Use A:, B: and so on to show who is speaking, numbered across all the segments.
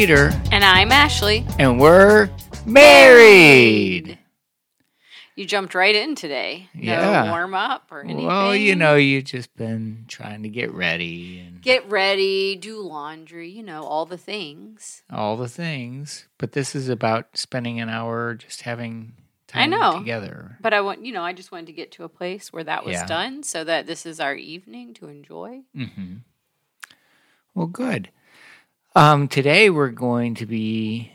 A: Peter,
B: And I'm Ashley.
A: and we're married.
B: You jumped right in today. No
A: Yeah.
B: warm up or anything.
A: Well, you know, you've just been trying to get ready and
B: Get ready, do laundry, you know, all the things.
A: all the things. But this is about spending an hour just having
B: I
A: time
B: know.
A: together.
B: But I want, you know, I just wanted to get to a place where that was
A: Yeah.
B: done so that this is our evening to enjoy.
A: Mm-hmm. Well, good. Um, today we're going to be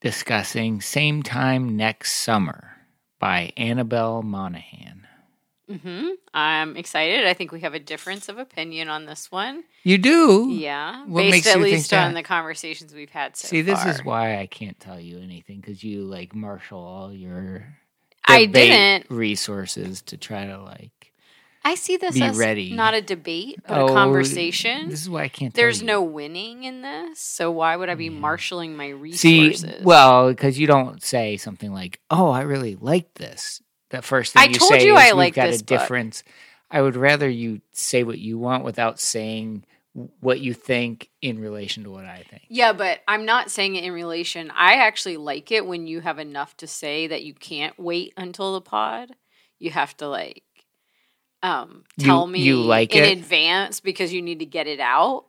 A: discussing Same Time Next Summer by Annabel Monaghan.
B: hmm I'm excited. I think we have a difference of opinion on this one.
A: You do?
B: Yeah.
A: What
B: based
A: makes
B: at least on
A: that?
B: the conversations we've had so
A: See, this
B: far.
A: is why I can't tell you anything because you like marshal all your
B: I didn't.
A: resources to try to like.
B: I see this
A: Be
B: as
A: ready.
B: not a debate, but
A: Oh,
B: a conversation.
A: This is why I can't.
B: There's no winning in this, so why would I be
A: Yeah.
B: marshaling my resources?
A: See, well, because you don't say something like, "Oh, I really like this." The first thing
B: I
A: you
B: told
A: say
B: you
A: is
B: I
A: we've
B: like
A: got
B: this
A: a
B: book."
A: difference. I would rather you say what you want without saying what you think in relation to what I think.
B: yeah, but I'm not saying it in relation. I actually like it when you have enough to say that you can't wait until the pod. You have to like um
A: You-
B: tell me
A: you like
B: in
A: it?
B: advance because you need to get it out.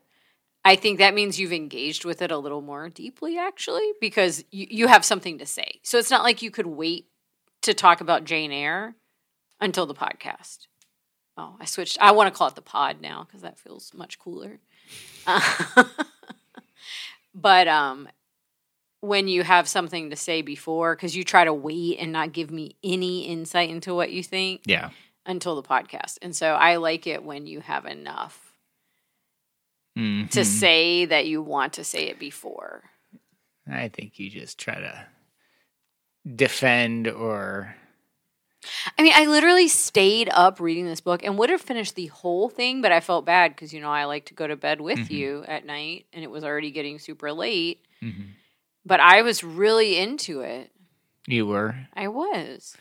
B: I think that means you've engaged with it a little more deeply, actually, because you, you have something to say. So it's not like you could wait to talk about Jane Eyre until the podcast. Oh, I switched. I want to call it the pod now because that feels much cooler. Uh, but um, when you have something to say before, because you try to wait and not give me any insight into what you think
A: Yeah.
B: Until the podcast, and so I like it when you have enough to
A: Mhm.
B: say that you want to say it before.
A: I think you just try to defend or
B: I mean, I literally stayed up reading this book and would have finished the whole thing, but I felt bad because you know I like to go to bed with
A: Mhm.
B: you at night, and it was already getting super late.
A: Mhm.
B: But I was really into it.
A: you were.
B: I was.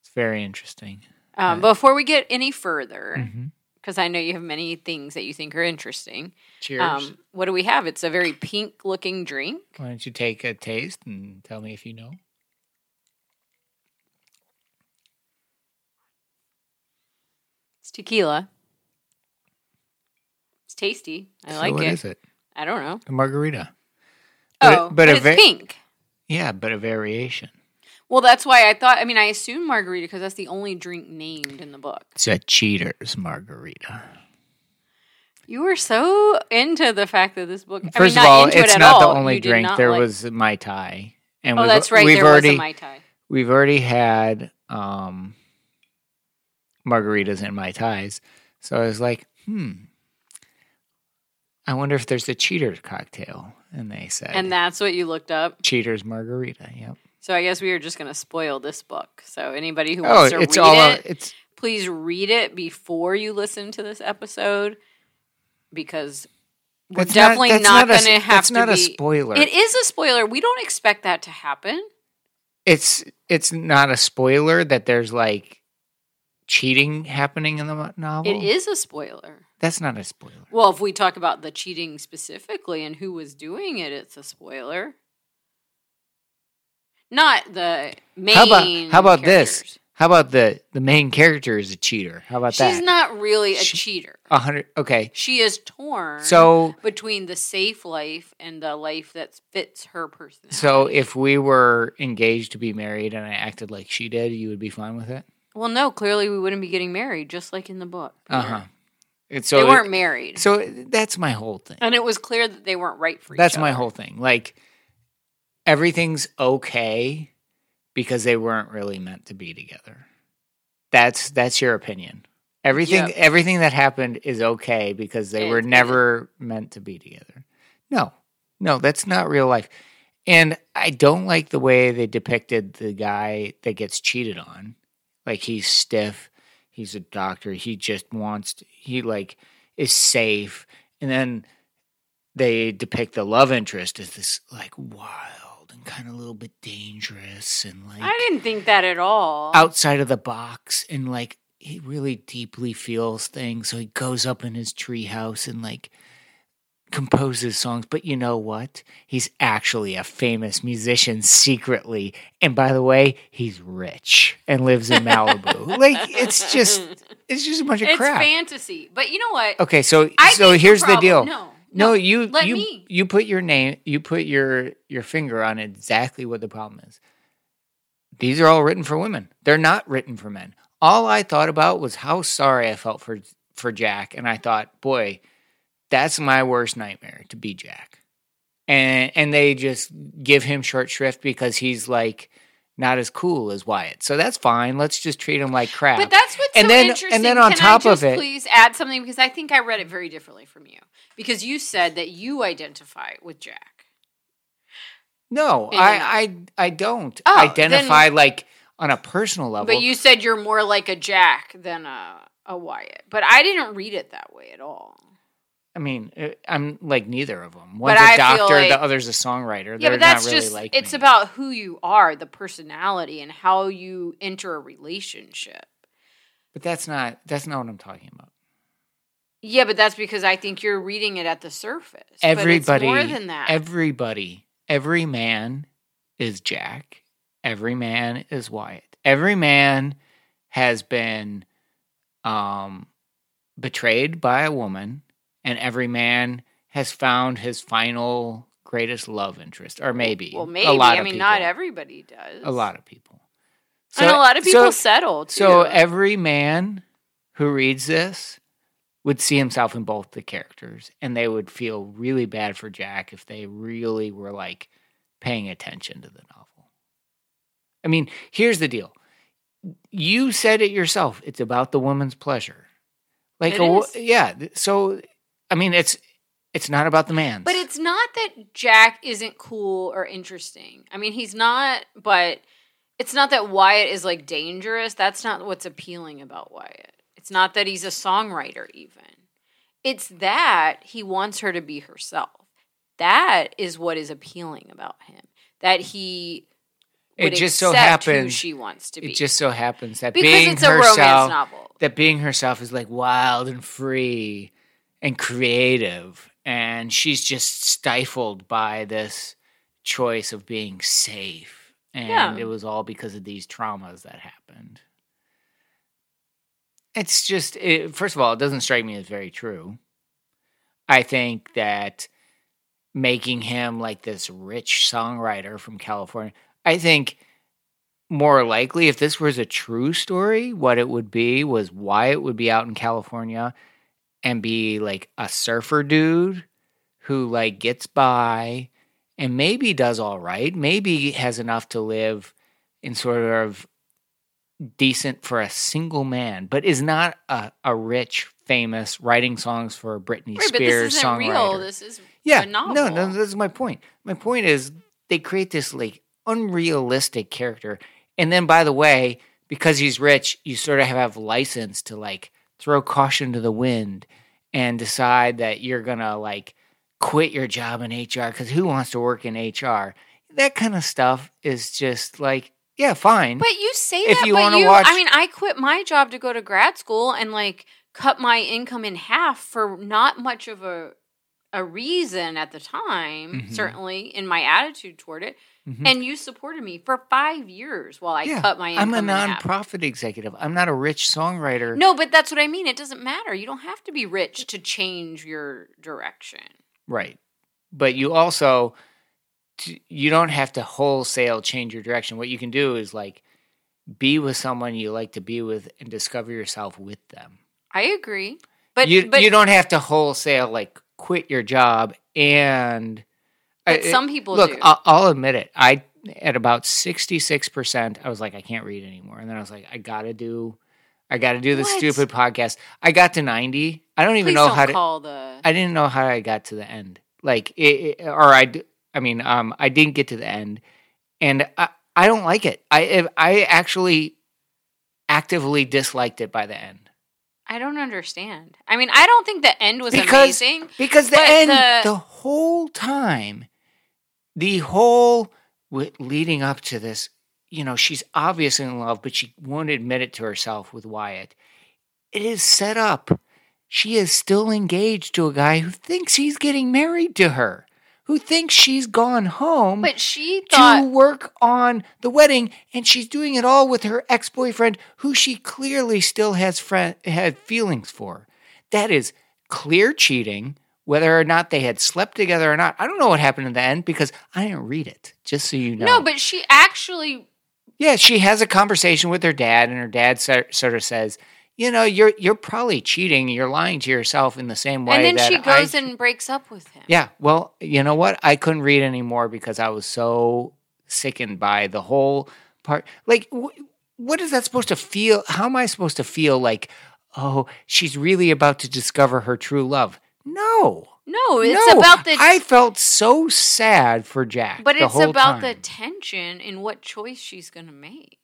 A: It's very interesting.
B: Um,
A: Yeah.
B: Before we get any further, because I know you have many things that you think are interesting.
A: Cheers.
B: Um, what do we have? It's a very pink looking drink.
A: Why don't you take a taste and tell me if you know?
B: It's tequila. It's tasty. I
A: So
B: like
A: what
B: What
A: is it?
B: I don't know.
A: A margarita. But
B: Oh,
A: it-
B: but,
A: but a
B: it's
A: ve-
B: pink.
A: Yeah, but a variation.
B: Well, that's why I thought. I mean, I assume margarita because that's the only drink named in the book.
A: It's a cheater's margarita.
B: You were so into the fact that this book. I mean,
A: First of all,
B: it
A: it's
B: at
A: not the only
B: You
A: drink. There
B: like-
A: was Mai Tai, and
B: Oh,
A: we've,
B: that's right.
A: We've
B: there
A: already
B: was a mai tai.
A: we've already had um, margaritas and Mai Tais. So I was like, hmm. I wonder if there's a cheater's cocktail, and they said,
B: And that's what you looked up.
A: cheater's margarita. Yep.
B: So I guess we are just going to spoil this book. So anybody who
A: Oh,
B: wants to
A: it's
B: read
A: all.
B: it,
A: it's
B: please read it before you listen to this episode because we're
A: that's
B: definitely
A: that's
B: not,
A: a-
B: going to have to
A: not
B: be.
A: a spoiler.
B: It is a spoiler. We don't expect that to happen.
A: it's it's not a spoiler that there's like cheating happening in the novel.
B: It is a spoiler.
A: That's not a spoiler.
B: Well, if we talk about the cheating specifically and who was doing it, it's a spoiler. Not the main.
A: How about how about this? How about the the main character is a cheater? How about
B: She's
A: that?
B: She's not really a
A: She-
B: cheater.
A: A hundred. Okay,
B: She is torn
A: so
B: between the safe life and the life that fits her personality.
A: so if we were engaged to be married and I acted like she did, you would be fine with it.
B: well, no, clearly we wouldn't be getting married, just like in the book.
A: Uh huh. It's so
B: they weren't married,
A: So that's my whole thing.
B: and it was clear that they weren't right for each other.
A: That's my whole thing. Like everything's okay because they weren't really meant to be together. That's that's your opinion. Everything
B: Yep.
A: everything that happened is okay because they were
B: It- it-
A: never meant to be together. No. No, that's not real life. And I don't like the way they depicted the guy that gets cheated on. Like he's stiff, he's a doctor, he just wants to, he like is safe. And then they depict the love interest as this like wild and kind of a little bit dangerous and like
B: I didn't think that at all.
A: outside of the box and like he really deeply feels things so he goes up in his treehouse and like composes songs, but you know what? He's actually a famous musician secretly. And by the way, he's rich and lives in Malibu. like it's just it's just a bunch of
B: it's
A: crap.
B: fantasy. But you know what?
A: okay, so
B: I
A: so here's the,
B: problem-
A: deal.
B: No,
A: No, you
B: let
A: you
B: me.
A: you put your name you put your your finger on exactly what the problem is. These are all written for women. They're not written for men. All I thought about was how sorry I felt for for Jack and I thought, boy, that's my worst nightmare to be Jack. And and they just give him short shrift because he's like not as cool as Wyatt. So that's fine. Let's just treat him like crap.
B: But that's what's
A: And
B: so
A: then- and then on
B: Can
A: top of it-
B: please add something because I think I read it very differently from you. Because you said that you identify with Jack.
A: no, I, I I don't
B: Oh,
A: identify like on a personal level.
B: But you said you're more like a Jack than a, a Wyatt. But I didn't read it that way at all.
A: I mean, uh, I'm like neither of them. One's
B: But
A: a doctor,
B: like-
A: the other's a songwriter.
B: Yeah,
A: They're
B: but that's
A: not really
B: just
A: like
B: it's
A: me.
B: about who you are, the personality and how you enter a relationship.
A: But that's not that's not what I'm talking about.
B: Yeah, but that's because I think you're reading it at the surface.
A: Everybody,
B: more than that.
A: everybody, every man is Jack. Every man is Wyatt. Every man has been um, betrayed by a woman, and every man has found his final greatest love interest, or maybe
B: well, maybe.
A: a lot
B: I mean,
A: people.
B: not everybody does.
A: a lot of people.
B: and a lot of people
A: so-
B: settle too.
A: So every man who reads this would see himself in both the characters, and they would feel really bad for Jack if they really were like paying attention to the novel. I mean, here's the deal. You said it yourself. It's about the woman's pleasure. Like, a, yeah. So, I mean, it's it's not about the man.
B: But it's not that Jack isn't cool or interesting. I mean, he's not, but it's not that Wyatt is like dangerous. That's not what's appealing about Wyatt. It's not that he's a songwriter, even. It's that he wants her to be herself. That is what is appealing about him. That he
A: It just so happens-
B: she wants to be.
A: it just so happens that
B: because
A: being
B: it's a
A: herself,
B: romance novel.
A: that being herself is like wild and free and creative and she's just stifled by this choice of being safe. And
B: Yeah.
A: it was all because of these traumas that happened. It's just it, first of all it doesn't strike me as very true. I think that making him like this rich songwriter from california i think more likely if this was a true story what it would be was Wyatt would be out in california and be like a surfer dude who like gets by and maybe does all right maybe has enough to live in sort of decent for a single man but is not a, a rich famous writing songs for britney
B: Right, but
A: spears
B: this isn't
A: songwriter
B: real. This is
A: yeah,
B: a novel.
A: no, no, is my point. My point is they create this like unrealistic character, and then by the way, because he's rich, you sort of have license to like throw caution to the wind and decide that you're gonna like quit your job in HR because who wants to work in HR? That kind of stuff is just like, yeah, fine.
B: But you say
A: If
B: that,
A: you
B: but
A: wanna
B: you,
A: watch-
B: I mean, I quit my job to go to grad school and like cut my income in half for not much of a a reason at the time.
A: Mhm.
B: Certainly, in my attitude toward it,
A: Mhm.
B: and you supported me for five years while I
A: yeah,
B: cut my income.
A: I'm a nonprofit executive. I'm not a rich songwriter.
B: No, but that's what I mean. It doesn't matter. You don't have to be rich to change your direction.
A: Right. But you also you don't have to wholesale change your direction. What you can do is like be with someone you like to be with and discover yourself with them.
B: I agree, but
A: you
B: but,
A: you don't have to wholesale like quit your job and
B: but
A: I-
B: some people
A: look.
B: do.
A: I'll, I'll admit it. I at about sixty six percent, I was like, I can't read anymore, and then I was like, I gotta do, I gotta do the stupid podcast. I got to ninety. I don't even
B: Please
A: know
B: don't
A: how to.
B: call the.
A: I didn't know how I got to the end. Like, it, it- or I, I mean, um, I didn't get to the end, and I, I don't like it. I, if- I actually actively disliked it by the end
B: I don't understand. I mean, I don't think the end was
A: Because-
B: amazing.
A: because the end,
B: the-
A: the, whole time, the whole leading up to this, you know, she's obviously in love, but she won't admit it to herself with Wyatt. It is set up. she is still engaged to a guy who thinks he's getting married to her, who thinks she's gone home
B: But she thought- to
A: work on the wedding, and she's doing it all with her ex boyfriend, who she clearly still has friend, had feelings for. That is clear cheating. Whether or not they had slept together or not, I don't know what happened in the end because I didn't read it. Just so you know.
B: no, but she actually
A: yeah, she has a conversation with her dad, and her dad sort of says, "You know, you're you're probably cheating. You're lying to yourself in the same way."
B: and then she goes
A: I-
B: and breaks up with him.
A: yeah, well, you know what? I couldn't read anymore because I was so sickened by the whole part. Like, wh- what is that supposed to feel? How am I supposed to feel like, oh, she's really about to discover her true love? No.
B: No, it's
A: no.
B: about the
A: I felt so sad for Jack.
B: but it's about the tension in what choice she's going to make.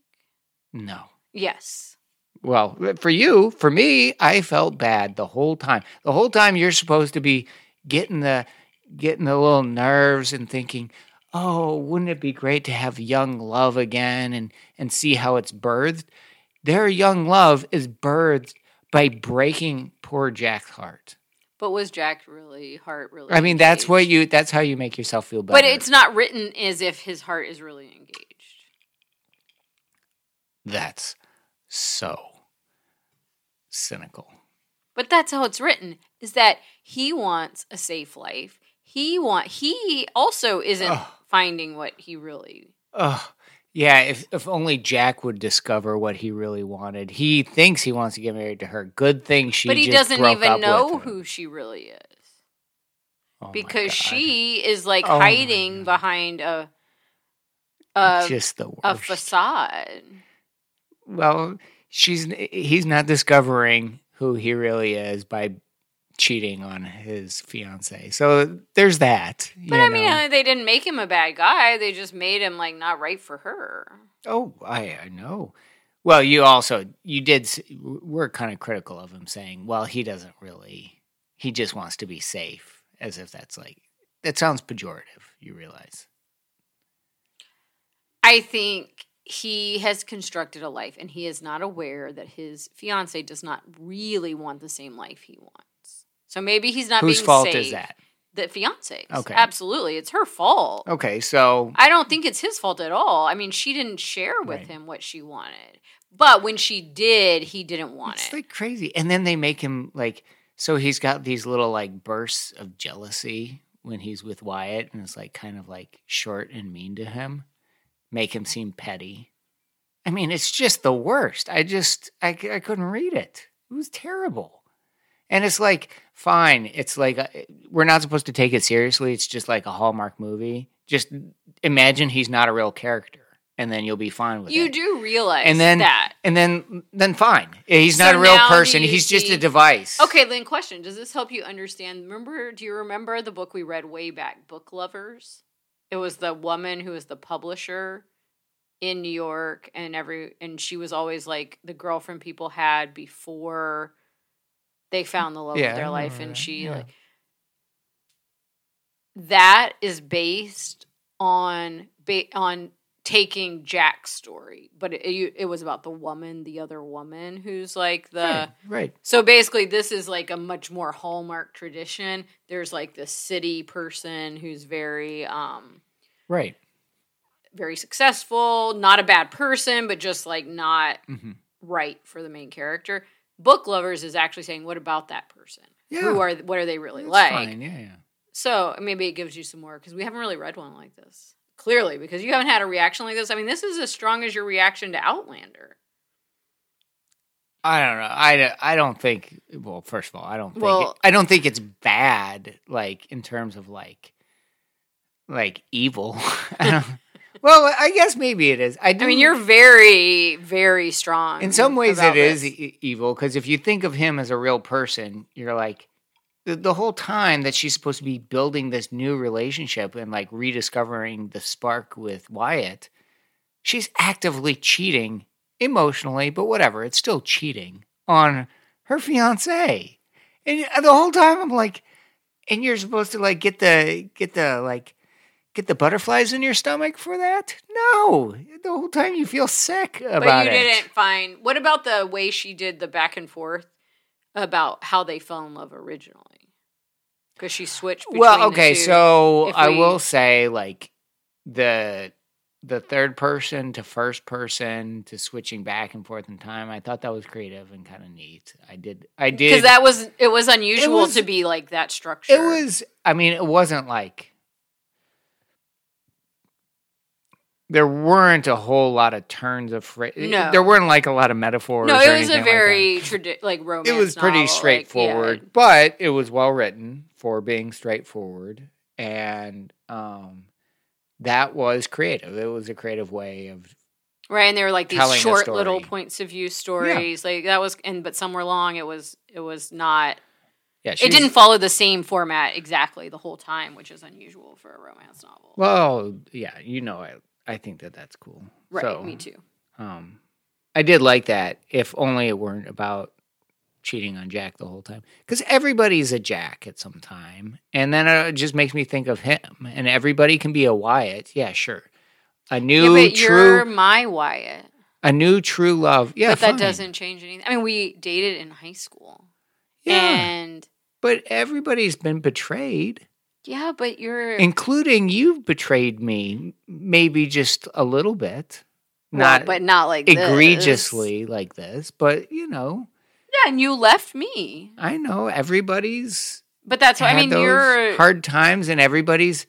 A: no.
B: Yes.
A: Well, uh, for you, for me, I felt bad the whole time. The whole time you're supposed to be getting the getting the little nerves and thinking, "Oh, wouldn't it be great to have young love again and and see how it's birthed?" Their young love is birthed by breaking poor Jack's heart.
B: But was Jack really heart really
A: I mean, that's what you that's how you make yourself feel better.
B: But it's not written as if his heart is really engaged.
A: that's so cynical.
B: But that's how it's written is that he wants a safe life. He want he also isn't
A: Ugh.
B: finding what he really
A: Oh, yeah. If if only Jack would discover what he really wanted. He thinks he wants to get married to her. Good thing she.
B: But he doesn't even know who she really is.
A: Oh
B: because she is like
A: Oh
B: hiding behind a a,
A: just the worst.
B: a facade.
A: well, she's he's not discovering who he really is by cheating on his fiance. So there's that.
B: But I mean,
A: know.
B: uh, they didn't make him a bad guy. They just made him like not right for her.
A: Oh, I, I know. Well, you also you did. We're kind of critical of him, saying, "Well, he doesn't really. He just wants to be safe." As if that's like that sounds pejorative. You realize?
B: I think he has constructed a life and he is not aware that his fiance does not really want the same life he wants. So maybe he's not
A: Whose
B: being
A: fault
B: safe.
A: is that?
B: The fiance.
A: Okay.
B: Absolutely. It's her fault.
A: Okay, so
B: I don't think it's his fault at all. I mean, she didn't share with
A: Right.
B: him what she wanted. But when she did, he didn't want it.
A: it's
B: it.
A: like crazy, and then they make him like. So he's got these little like bursts of jealousy when he's with Wyatt, and it's like kind of like short and mean to him, make him seem petty. I mean, it's just the worst. I just I, c- I couldn't read it. It was terrible. And it's like fine. It's like uh, we're not supposed to take it seriously. It's just like a Hallmark movie. Just imagine he's not a real character, and then you'll be fine with it.
B: you
A: it.
B: do realize
A: And then-
B: that.
A: And then then fine. He's
B: So
A: not a real person. He's just a device.
B: Okay, Lynn, question. Does this help you understand? Remember, do you remember the book we read way back, Book Lovers? It was the woman who was the publisher in New York and every and she was always like the girlfriend people had before they found the love
A: Yeah,
B: of their life and
A: that,
B: she
A: yeah.
B: like that is based on ba- on taking Jack's story, but it, it, it was about the woman, the other woman who's like the
A: right, right.
B: so basically, this is like a much more hallmark tradition. There's like the city person who's very, um,
A: Right.
B: very successful, not a bad person, but just like not
A: hmm
B: right for the main character. Book lovers is actually saying, what about that person?
A: Yeah.
B: Who are what are they really
A: That's
B: like?
A: fine, Yeah, yeah.
B: So maybe it gives you some more because we haven't really read one like this. Clearly, because you haven't had a reaction like this. I mean, this is as strong as your reaction to Outlander.
A: I don't know. I, I don't think. Well, first of all, I don't think.
B: Well-
A: it, I don't think it's bad. Like in terms of like, like evil. I don't, well, I guess maybe it is. I do.
B: I mean, you're very, very strong.
A: in some ways it is
B: this.
A: e- evil because if you think of him as a real person, you're like. The, the whole time that she's supposed to be building this new relationship and like rediscovering the spark with Wyatt, she's actively cheating emotionally, but whatever, it's still cheating on her fiance. And uh, the whole time I'm like, and you're supposed to like get the get the like get the butterflies in your stomach for that? No, the whole time you feel sick about
B: but you
A: it.
B: didn't find. What about the way she did the back and forth? about how they fell in love originally. Because she switched. Between
A: well, okay, so
B: if
A: I
B: we-
A: will say like the the third person to first person to switching back and forth in time. I thought that was creative and kind of neat. I did. I did because
B: that was it was unusual
A: was-
B: to be like that structure.
A: it was. I mean, it wasn't like there weren't a whole lot of turns of phrase.
B: No.
A: there weren't like a lot of metaphors.
B: no, it was a
A: anything like
B: very tradi- like romance.
A: it was pretty
B: novel, like,
A: straightforward,
B: yeah.
A: but it was well written for being straightforward, and um, that was creative. It was a creative way of
B: right? And they were like these short little points of view stories. Like that was, and but some were long. It was it was not.
A: yeah.
B: It didn't follow the same format exactly the whole time, which is unusual for a romance novel.
A: Well, yeah, you know, I I think that that's cool.
B: right,
A: So,
B: me too.
A: Um, I did like that. If only it weren't about cheating on Jack the whole time, because everybody's a Jack at some time, and then it just makes me think of him. And everybody can be a Wyatt. Yeah, sure. A new
B: yeah,
A: true,
B: my Wyatt.
A: a new true love. Yeah,
B: but that
A: fine.
B: doesn't change anything. I mean, we dated in high school,
A: Yeah,
B: and
A: but everybody's been betrayed,
B: yeah, but you're
A: including you've betrayed me. Maybe just a little bit,
B: well,
A: not
B: but not like this.
A: egregiously like this, but you know.
B: Yeah, and you left me.
A: I know everybody's
B: But that's what I mean. You're
A: hard times, and everybody's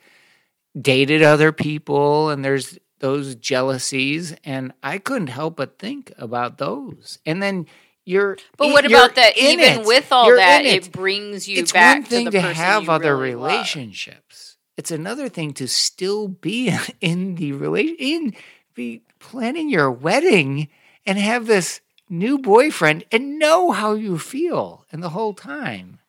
A: dated other people, and there's those jealousies, and I couldn't help but think about those. And then you're,
B: But
A: i-
B: what about that? Even
A: it.
B: with all
A: You're
B: that, it.
A: it.
B: brings you
A: it's
B: back
A: one thing
B: to
A: to,
B: the person
A: have
B: you
A: other
B: really love.
A: relationships. It's another thing to still be in the relation, in be planning your wedding and have this new boyfriend and know how you feel and the whole time.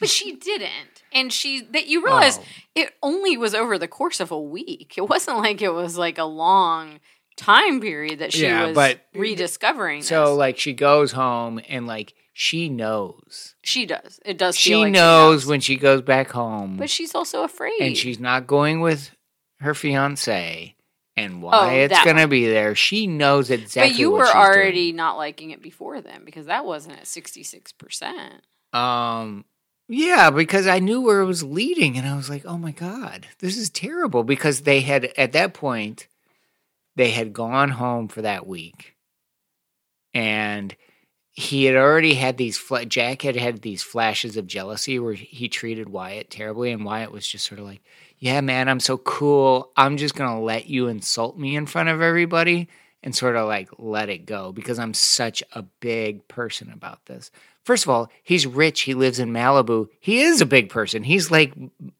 B: But she didn't, and she that you realize
A: Oh.
B: it only was over the course of a week. It wasn't like it was like a long time period that she
A: Yeah,
B: was
A: but-
B: rediscovering.
A: So
B: this.
A: like she goes home and like she knows.
B: she does. It does.
A: She
B: feel like
A: knows
B: knows.
A: when she goes back home
B: but she's also afraid.
A: and she's not going with her fiance and why
B: Oh,
A: it's going to be there. She knows exactly
B: But you were already not liking it before then because that wasn't at sixty six percent.
A: um yeah, because I knew where it was leading and I was like, "Oh my god, this is terrible" because they had at that point they had gone home for that week. And he had already had these fla- Jack had had these flashes of jealousy where he treated Wyatt terribly and Wyatt was just sort of like, "Yeah, man, I'm so cool. I'm just to let you insult me in front of everybody." And sort of like let it go because I'm such a big person about this. First of all, he's rich. He lives in Malibu. He is a big person. He's like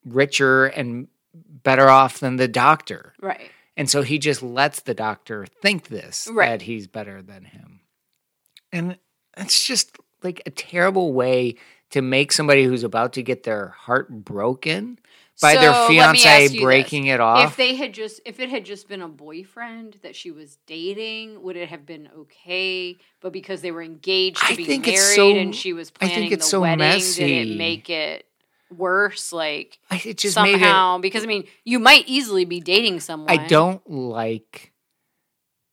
A: richer and better off than the doctor.
B: Right.
A: And so he just lets the doctor think this
B: Right.
A: that he's better than him. And it's just like a terrible way to make somebody who's about to get their heart broken by their
B: So, let me ask you
A: fiance
B: this.
A: breaking it off.
B: If they had just if it had just been a boyfriend that she was dating, would it have been okay? But because they were engaged to
A: I
B: be
A: think
B: married
A: it's so-
B: and she was
A: I think
B: planning
A: it's
B: the
A: so
B: wedding, did it make it worse? Like
A: it just made it.
B: somehow because I mean you might easily be dating someone.
A: I don't like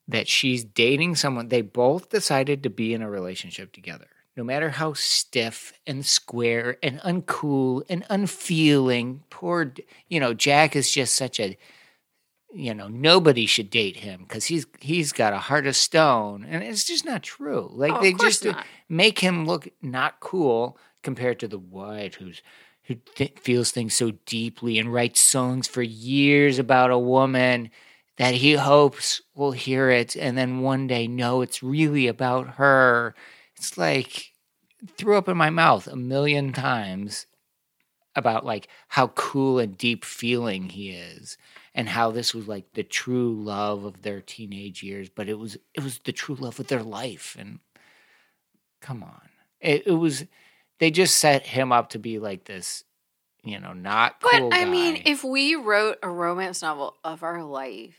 A: that she's dating someone. They both decided to be in a relationship together. No matter how stiff and square and uncool and unfeeling, poor, you know, Jack is just such a, you know, nobody should date him because he's he's got a heart of stone, and it's just not true. Like
B: Oh,
A: they just
B: not.
A: make him look not cool compared to the White who's who th- feels things so deeply and writes songs for years about a woman that he hopes will hear it and then one day know it's really about her. It's like threw up in my mouth a million times about like how cool and deep feeling he is and how this was like the true love of their teenage years but it was it was the true love of their life and come on it, it was they just set him up to be like this you know not
B: But
A: cool
B: I mean, if we wrote a romance novel of our life,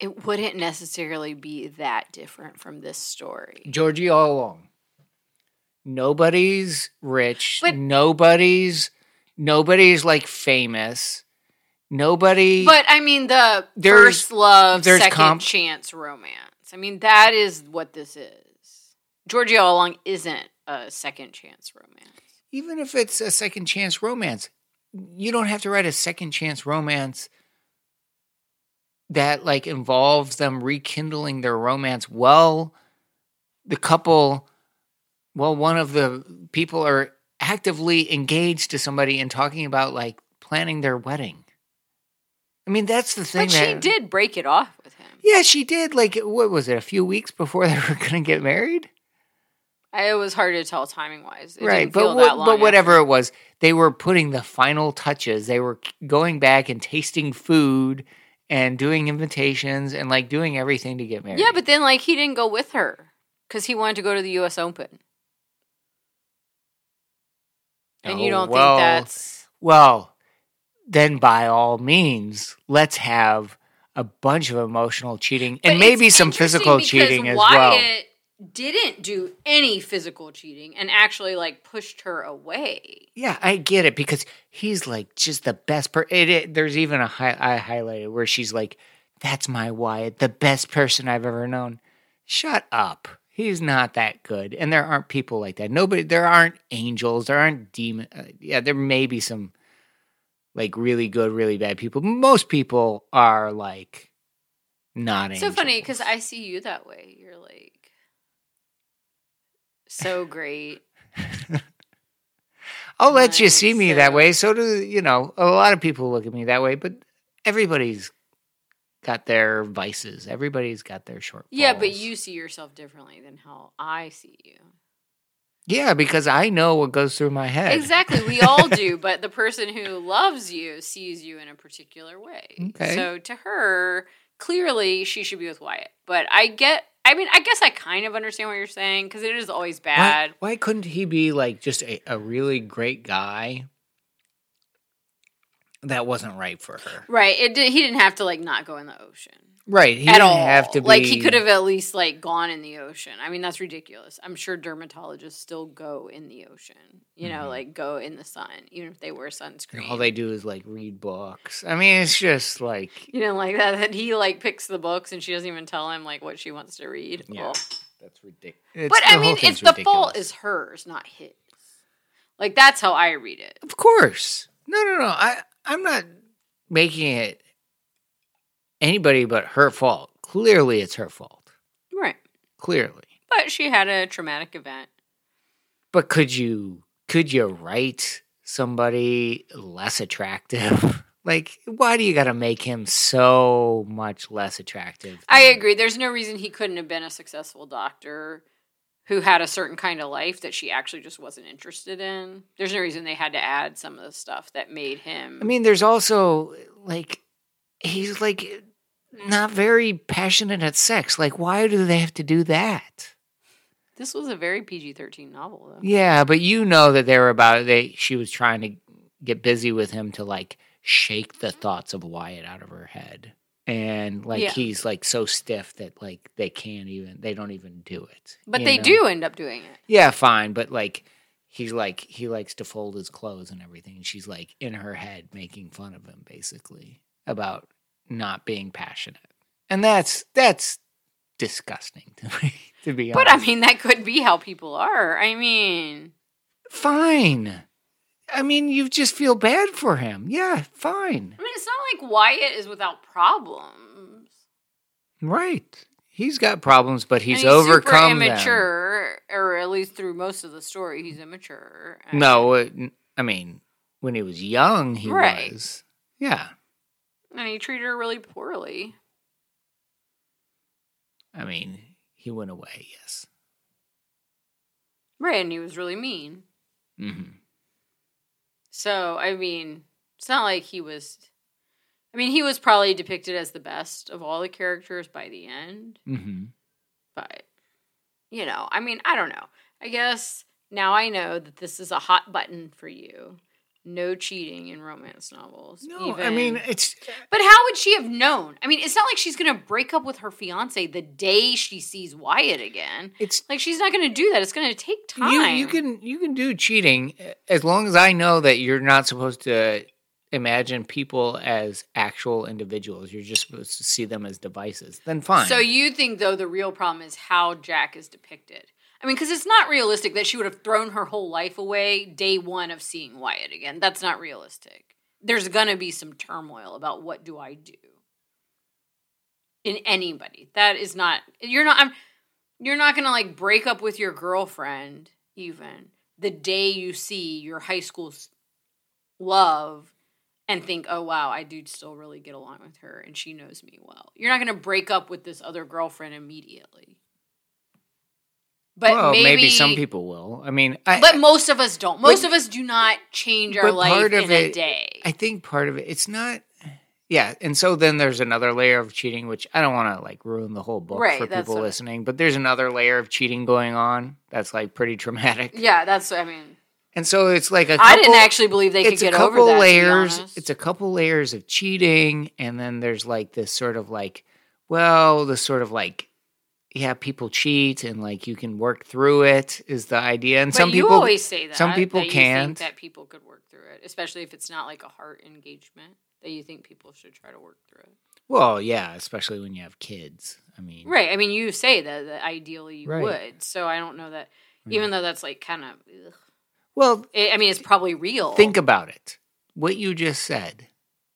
B: it wouldn't necessarily be that different from this story.
A: Georgie all along. Nobody's rich.
B: But-
A: nobody's nobody's like famous. Nobody
B: But I mean, the first love, second
A: comp-
B: chance romance. I mean, that is what this is. Georgie all along isn't a second chance romance.
A: Even if it's a second chance romance, you don't have to write a second chance romance that like involves them rekindling their romance well the couple well one of the people are actively engaged to somebody and talking about like planning their wedding i mean that's the thing
B: But
A: that
B: she did break it off with him.
A: yeah she did like what was it a few weeks before they were gonna get married
B: it was hard to tell timing wise.
A: right but, what, but whatever it was they were putting the final touches they were going back and tasting food and doing invitations and like doing everything to get married
B: Yeah, but then like he didn't go with her because he wanted to go to the U.S. Open, and you
A: Oh,
B: don't
A: well,
B: think that's
A: Well, then by all means, let's have a bunch of emotional cheating and
B: But
A: maybe some physical cheating as well.
B: Wyatt didn't do any physical cheating and actually like pushed her away.
A: Yeah, I get it because he's like just the best person. There's even a hi- I highlighted where she's like, "That's my Wyatt, the best person I've ever known." Shut up. He's not that good, and there aren't people like that. Nobody. There aren't angels. There aren't demons. Uh, yeah, there may be some like really good, really bad people. Most people are like not
B: So
A: angels.
B: funny because I see you that way. You're like so great.
A: I'll let you see
B: Nice,
A: me that way. So do you know? A lot of people look at me that way, but everybody's got their vices. Everybody's got their short.
B: Yeah, but you see yourself differently than how I see you.
A: Yeah, because I know what goes through my head.
B: Exactly, we all do, but the person who loves you sees you in a particular way.
A: Okay.
B: So to her, clearly she should be with Wyatt. But I get I mean, I guess I kind of understand what you're saying because it is always
A: Why,
B: bad.
A: why couldn't he be like just a, a really great guy that wasn't right for her?
B: Right. It did, he didn't have to like not go in the ocean.
A: Right. He
B: at all.
A: have to be
B: Like he could have at least like gone in the ocean. I mean, that's ridiculous. I'm sure dermatologists still go in the ocean. You know,
A: Mhm.
B: like go in the sun, even if they wear sunscreen.
A: All they do is like read books. I mean, it's just like
B: you know, like that. That he like picks the books and she doesn't even tell him like what she wants to read.
A: Yeah.
B: Ugh.
A: that's ridiculous.
B: But I mean, it's the fault is hers, not his. Like that's how I read it.
A: Of course. No, no, no. I I'm not making it anybody but her fault. Clearly it's her fault.
B: Right.
A: Clearly.
B: But she had a traumatic event.
A: But could you could you write somebody less attractive? like why do you got to make him so much less attractive?
B: I agree. There's no reason he couldn't have been a successful doctor who had a certain kind of life that she actually just wasn't interested in. There's no reason they had to add some of the stuff that made him.
A: I mean, there's also like he's like not very passionate at sex. Like why do they have to do that?
B: this was a very PG-13 novel, though.
A: Yeah, but you know that they were about they she was trying to get busy with him to like shake the thoughts of Wyatt out of her head. And like
B: Yeah.
A: he's like so stiff that like they can't even they don't even do it.
B: But they
A: know?
B: do end up doing it.
A: Yeah, fine, but like he's like he likes to fold his clothes and everything. And she's like in her head making fun of him basically about not being passionate. And that's that's disgusting to me, to be honest.
B: But I mean, that could be how people are. I mean,
A: fine. I mean, you just feel bad for him. Yeah, fine.
B: I mean, it's not like Wyatt is without problems.
A: Right. He's got problems, but he's,
B: And
A: overcome
B: super
A: them.
B: immature, or at least through most of the story, he's immature. And-
A: No, it, I mean, when he was young, he
B: Right.
A: was. Yeah.
B: And he treated her really poorly.
A: I mean, he went away, yes.
B: Right, and he was really mean.
A: hmm
B: So, I mean, it's not like he was. I mean, he was probably depicted as the best of all the characters by the end,
A: hmm
B: but, you know, I mean, I don't know. I guess now I know that this is a hot button for you. No cheating in romance novels.
A: No, I mean, it's.
B: But how would she have known? I mean, it's not like she's going to break up with her fiance the day she sees Wyatt again.
A: It's
B: Like she's not going to do that. It's going to take time.
A: you, you can you can do cheating eh, as long as I know that you're not supposed to imagine people as actual individuals. You're just supposed to see them as devices. Then fine.
B: So you think though the real problem is how Jack is depicted? I mean, because it's not realistic that she would have thrown her whole life away day one of seeing Wyatt again. That's not realistic. There's gonna be some turmoil about what do I do in anybody. That is not. You're not. I'm. You're not gonna like break up with your girlfriend even the day you see your high school's love and think, oh wow, I do still really get along with her and she knows me well. You're not going to break up with this other girlfriend immediately. But
A: well,
B: maybe,
A: maybe, some people will. I mean, I,
B: but most of us don't. Most
A: But-
B: of us do not change our life
A: part of
B: in a
A: it-
B: day.
A: I think part of it, it's not. Yeah, and so then there's another layer of cheating, which I don't want to like ruin the whole book
B: Right,
A: for people listening. But there's another layer of cheating going on that's like pretty traumatic,
B: yeah, that's. I mean,
A: and so it's like a. Couple,
B: I didn't actually believe they could
A: a
B: get
A: couple
B: over that.
A: layers.
B: To be honest.
A: It's a couple layers of cheating, and then there's like this sort of like, well, the sort of like, yeah, people cheat, and like you can work through it is the idea, and
B: But
A: some
B: you
A: people
B: always say that.
A: some people
B: that
A: can't.
B: think that people could work through it, especially if it's not like a heart engagement. That you think people should try to work through it.
A: Well, yeah, especially when you have kids. I mean,
B: Right. I mean, you say that, that ideally you
A: Right.
B: would. So I don't know that, even though that's like kind of,
A: Well,
B: I mean, it's probably real.
A: think about it. What you just said,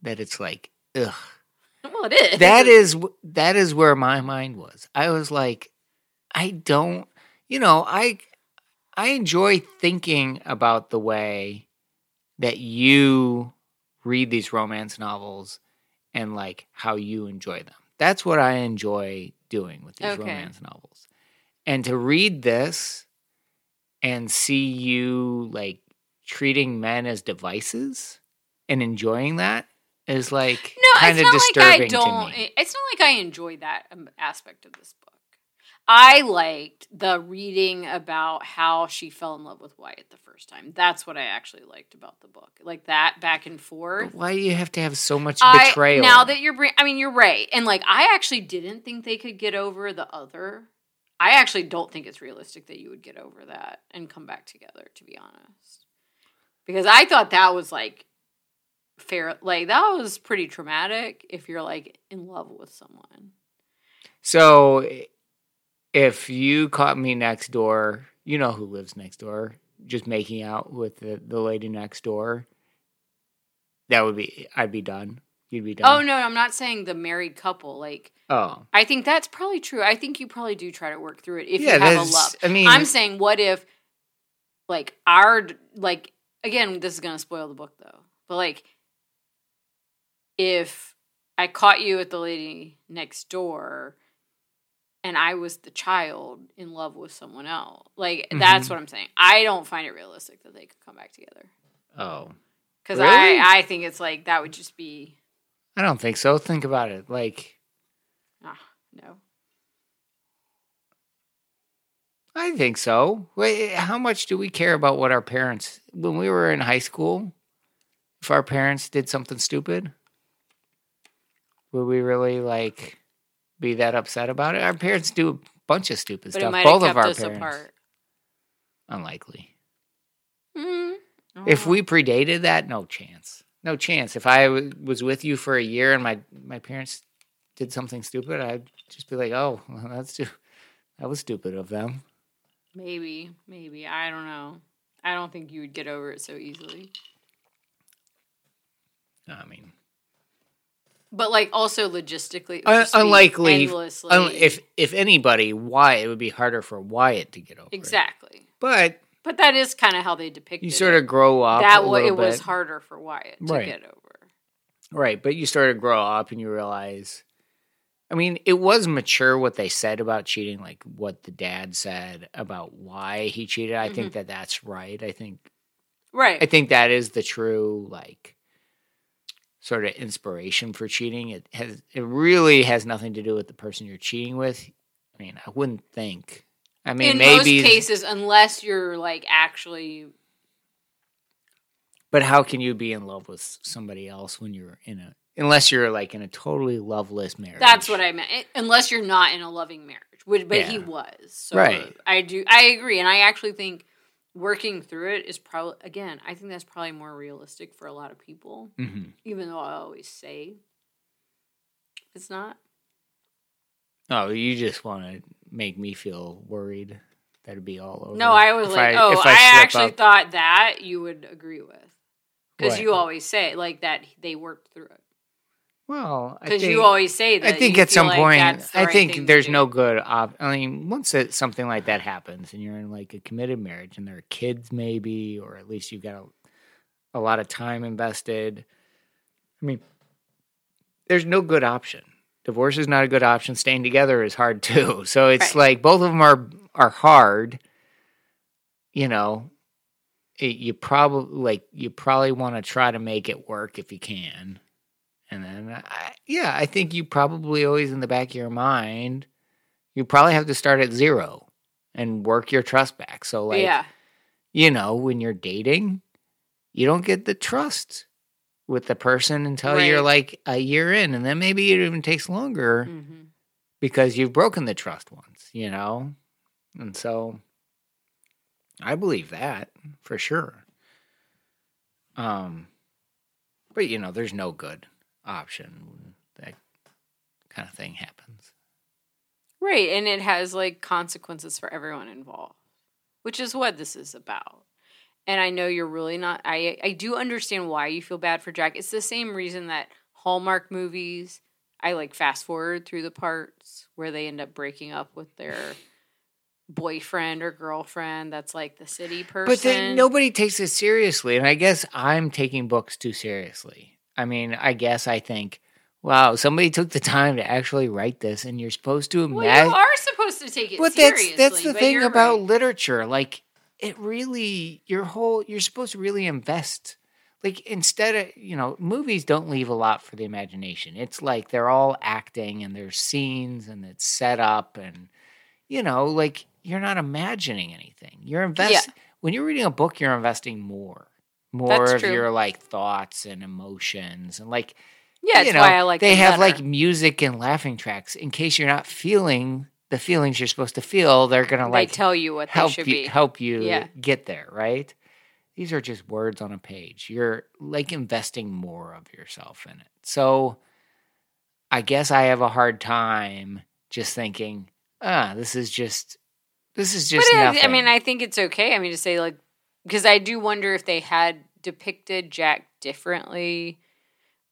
A: that it's like, ugh.
B: well, it is.
A: That is that is where my mind was. I was like, I don't, you know, I I enjoy thinking about the way that you read these romance novels and like how you enjoy them. That's what I enjoy doing with these
B: Okay.
A: romance novels. And to read this and see you like treating men as devices and enjoying that is like
B: no,
A: kind
B: it's
A: of
B: not
A: disturbing
B: like I don't.
A: to me.
B: It's not like I enjoy that um, aspect of this book. I liked the reading about how she fell in love with Wyatt the first time. That's what I actually liked about the book. Like that back and forth.
A: But why do you have to have so much
B: I-
A: betrayal?
B: now that you're, bring, I mean, you're right, and like I actually didn't think they could get over the other. I actually don't think it's realistic that you would get over that and come back together. To be honest, because I thought that was like fair, like that was pretty traumatic if you're like in love with someone.
A: so if you caught me next door, you know who lives next door, just making out with the, the lady next door, that would be I'd be done. You'd be oh, done.
B: Oh no, I'm not saying the married couple. Like
A: Oh.
B: I think that's probably true. I think you probably do try to work through it if
A: yeah,
B: you have a love.
A: I mean,
B: I'm saying, what if, like, our like again, this is gonna spoil the book though. But like, if I caught you at the lady next door, and I was the child in love with someone else, like that's
A: Mhm.
B: what I'm saying. I don't find it realistic that they could come back together
A: oh.
B: because
A: Really?
B: I I think it's like that would just be
A: I don't think so. Think about it. Like
B: ah no.
A: I think so. Wait, how much do we care about what our parents when we were in high school? If our parents did something stupid, would we really like be that upset about it? Our parents do a bunch of stupid
B: But
A: stuff. Both of our parents.
B: apart.
A: Unlikely.
B: Mm,
A: If we predated that, no chance. No chance. If I w- was with you for a year and my my parents did something stupid, I'd just be like, "Oh, well, that's too, that was stupid of them."
B: Maybe, maybe. I don't know. I don't think you would get over it so easily.
A: I mean,
B: But like also logistically, it would
A: Un-
B: just be
A: unlikely. un- if if anybody, why it would be harder for Wyatt to get over. it.
B: exactly.
A: But
B: But that is kind of how they depict.
A: you sort
B: it.
A: of grow up.
B: that
A: a
B: wa-
A: little
B: it was harder for Wyatt to
A: Right.
B: get over.
A: Right, but you sort of grow up and you realize. I mean, it was mature what they said about cheating, like what the dad said about why he cheated. I
B: Mm-hmm.
A: think that that's right. I think
B: Right.
A: I think that is the true like sort of inspiration for cheating. It has it really has nothing to do with the person you're cheating with. I mean, I wouldn't think. I mean,
B: in
A: maybe
B: most cases, unless you're like actually
A: But how can you be in love with somebody else when you're in a unless you're like in a totally loveless marriage?
B: That's what I meant. Eh, unless you're not in a loving marriage, which, but he was. So
A: Right.
B: I do. I agree, and I actually think working through it is probably again. I think that's probably more realistic for a lot of people.
A: hmm
B: Even though I always say it's not.
A: Oh, you just want to make me feel worried. That'd be all over.
B: No, I was
A: if
B: like, oh,
A: if
B: I, actually
A: up.
B: thought that you would agree with. Because you always say like that they worked through it.
A: Well,
B: Because you always say that.
A: I think at some
B: like
A: point, I
B: right
A: think there's no good. Op- I mean, once it, something like that happens, and you're in like a committed marriage, and there are kids, maybe, or at least you've got a, a lot of time invested. I mean, there's no good option. Divorce is not a good option. Staying together is hard too. So it's
B: Right.
A: like both of them are are hard. You know, it, you probably like you probably want to try to make it work if you can. And then, I, yeah, I think you probably always in the back of your mind, you probably have to start at zero and work your trust back. So, like,
B: yeah,
A: you know, when you're dating, you don't get the trust with the person until you're like a year in. And then maybe it even takes longer
B: hmm
A: because you've broken the trust once, you know? And so I believe that for sure. Um but you know, there's no good option when that kind of thing happens.
B: right, and it has like consequences for everyone involved, which is what this is about. And I know you're really not. I I do understand why you feel bad for Jack. It's the same reason that Hallmark movies. I like fast forward through the parts where they end up breaking up with their boyfriend or girlfriend. That's like the city person.
A: But then nobody takes it seriously, and I guess I'm taking books too seriously. I mean, I guess I think, wow, somebody took the time to actually write this, and you're supposed to
B: Well,
A: imagine.
B: you are supposed to take it
A: but that's
B: seriously.
A: that's the
B: but
A: thing about
B: right.
A: literature like it really your whole you're supposed to really invest like instead of you know movies don't leave a lot for the imagination it's like they're all acting and there's scenes and it's set up and you know like you're not imagining anything you're investing when you're reading a book you're investing more more of your like thoughts and emotions and like
B: Yeah,
A: you
B: that's
A: know,
B: why I like.
A: they have
B: better.
A: like music and laughing tracks in case you're not feeling the feelings you're supposed to feel. They're gonna like they
B: tell you what
A: help you
B: be.
A: help you
B: Yeah.
A: get there, right? These are just words on a page. You're like investing more of yourself in it. So I guess I have a hard time just thinking, ah, this is just this is just
B: but. I mean, I think it's okay. I mean, to say like because I do wonder if they had depicted Jack differently,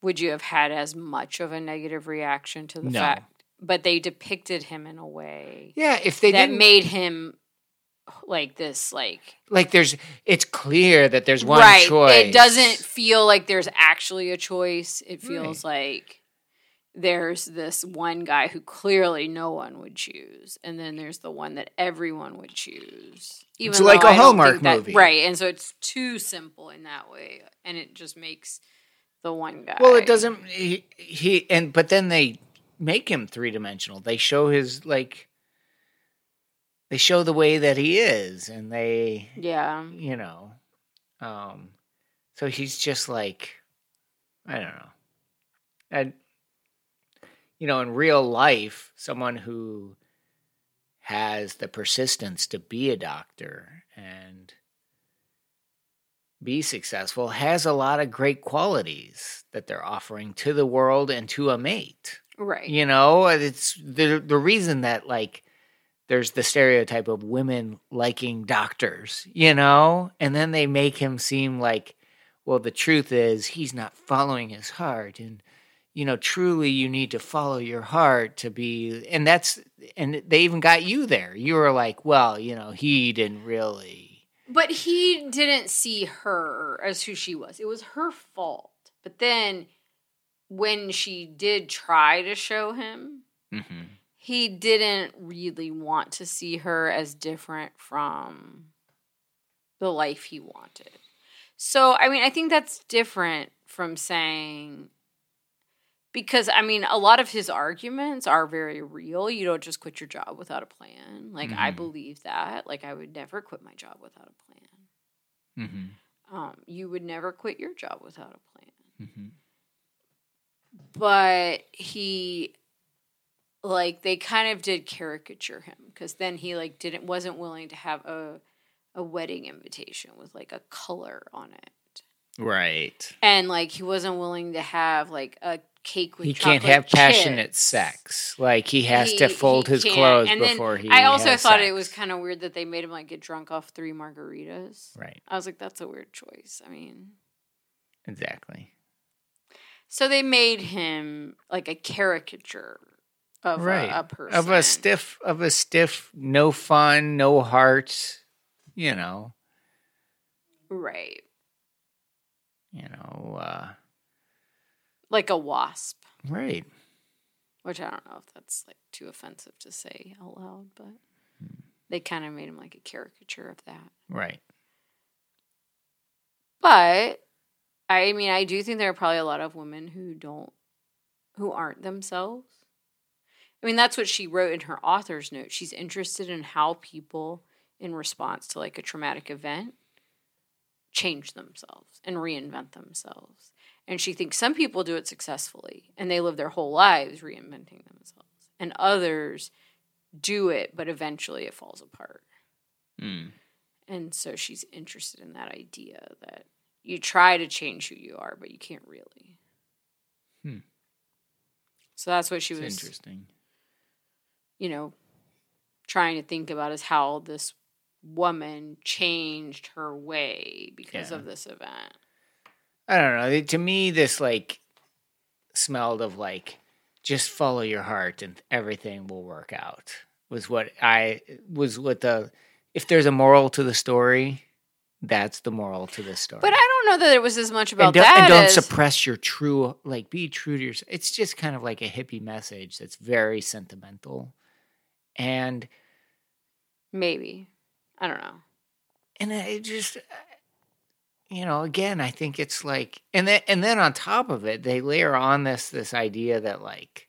B: would you have had as much of a negative reaction to the
A: No.
B: fact? But they depicted him in a way
A: yeah, if they
B: that made him like this, like
A: like there's it's clear that there's one
B: right.
A: choice.
B: It doesn't feel like there's actually a choice. It feels like there's this one guy who clearly no one would choose, and then there's the one that everyone would choose. Even
A: It's like a
B: I
A: Hallmark
B: that-
A: movie.
B: right? And so it's too simple in that way, and it just makes the one guy.
A: Well, it doesn't. He, he and but then they make him three dimensional. They show his like. They show the way that he is, and they,
B: Yeah,
A: you know, um, so he's just like, I don't know, and you know, in real life, someone who has the persistence to be a doctor and be successful has a lot of great qualities that they're offering to the world and to a mate.
B: right.
A: You know, it's the the reason that like there's the stereotype of women liking doctors, you know, and then they make him seem like well the truth is he's not following his heart and you know truly you need to follow your heart to be and that's and they even got you there. You were like, well, you know, he didn't really
B: But he didn't see her as who she was. It was her fault. But then when she did try to show him,
A: Mhm.
B: he didn't really want to see her as different from the life he wanted. So, I mean, I think that's different from saying because I mean, a lot of his arguments are very real. You don't just quit your job without a plan. Like I
A: Mhm.
B: believe that. Like I would never quit my job without a plan.
A: Mhm.
B: Um, you would never quit your job without a plan.
A: Mhm.
B: But he like they kind of did caricature him because then he like didn't wasn't willing to have a a wedding invitation with like a color on it.
A: Right.
B: And like he wasn't willing to have like a cake with
A: he can't have passionate sex. Like he has
B: He-
A: to fold his
B: can't.
A: clothes
B: And
A: before he.
B: I also thought it was kind of weird that they made him like get drunk off three margaritas.
A: right.
B: I was like, that's a weird choice. I mean,
A: Exactly.
B: so they made him like a caricature of
A: right.
B: a, a person
A: of a stiff of a stiff, no fun, no heart. You know.
B: right,
A: You know. uh
B: like a wasp.
A: Right.
B: Which I don't know if that's like too offensive to say out loud, but they kind of made him like a caricature of that.
A: Right.
B: But I mean, I do think there are probably a lot of women who don't, who aren't themselves. I mean, that's what she wrote in her author's note. She's interested in how people, in response to like a traumatic event, change themselves and reinvent themselves. And she thinks some people do it successfully and they live their whole lives reinventing themselves, and others do it, but eventually it falls apart.
A: Mm.
B: And so she's interested in that idea that you try to change who you are, but you can't really.
A: Hmm.
B: So that's what she was,
A: interesting.
B: you know, trying to think about is how this woman changed her way because
A: Yeah.
B: of this event.
A: I don't know. To me, this like smelled of like just follow your heart and everything will work out. Was what I was what the if there's a moral to the story, that's the moral to the story.
B: But I don't know that it was as much about
A: and
B: that
A: and don't
B: as
A: suppress your true like be true to yourself. It's just kind of like a hippie message that's very sentimental, and
B: maybe. I don't know.
A: and it just you know again i think it's like and then and then on top of it they layer on this this idea that like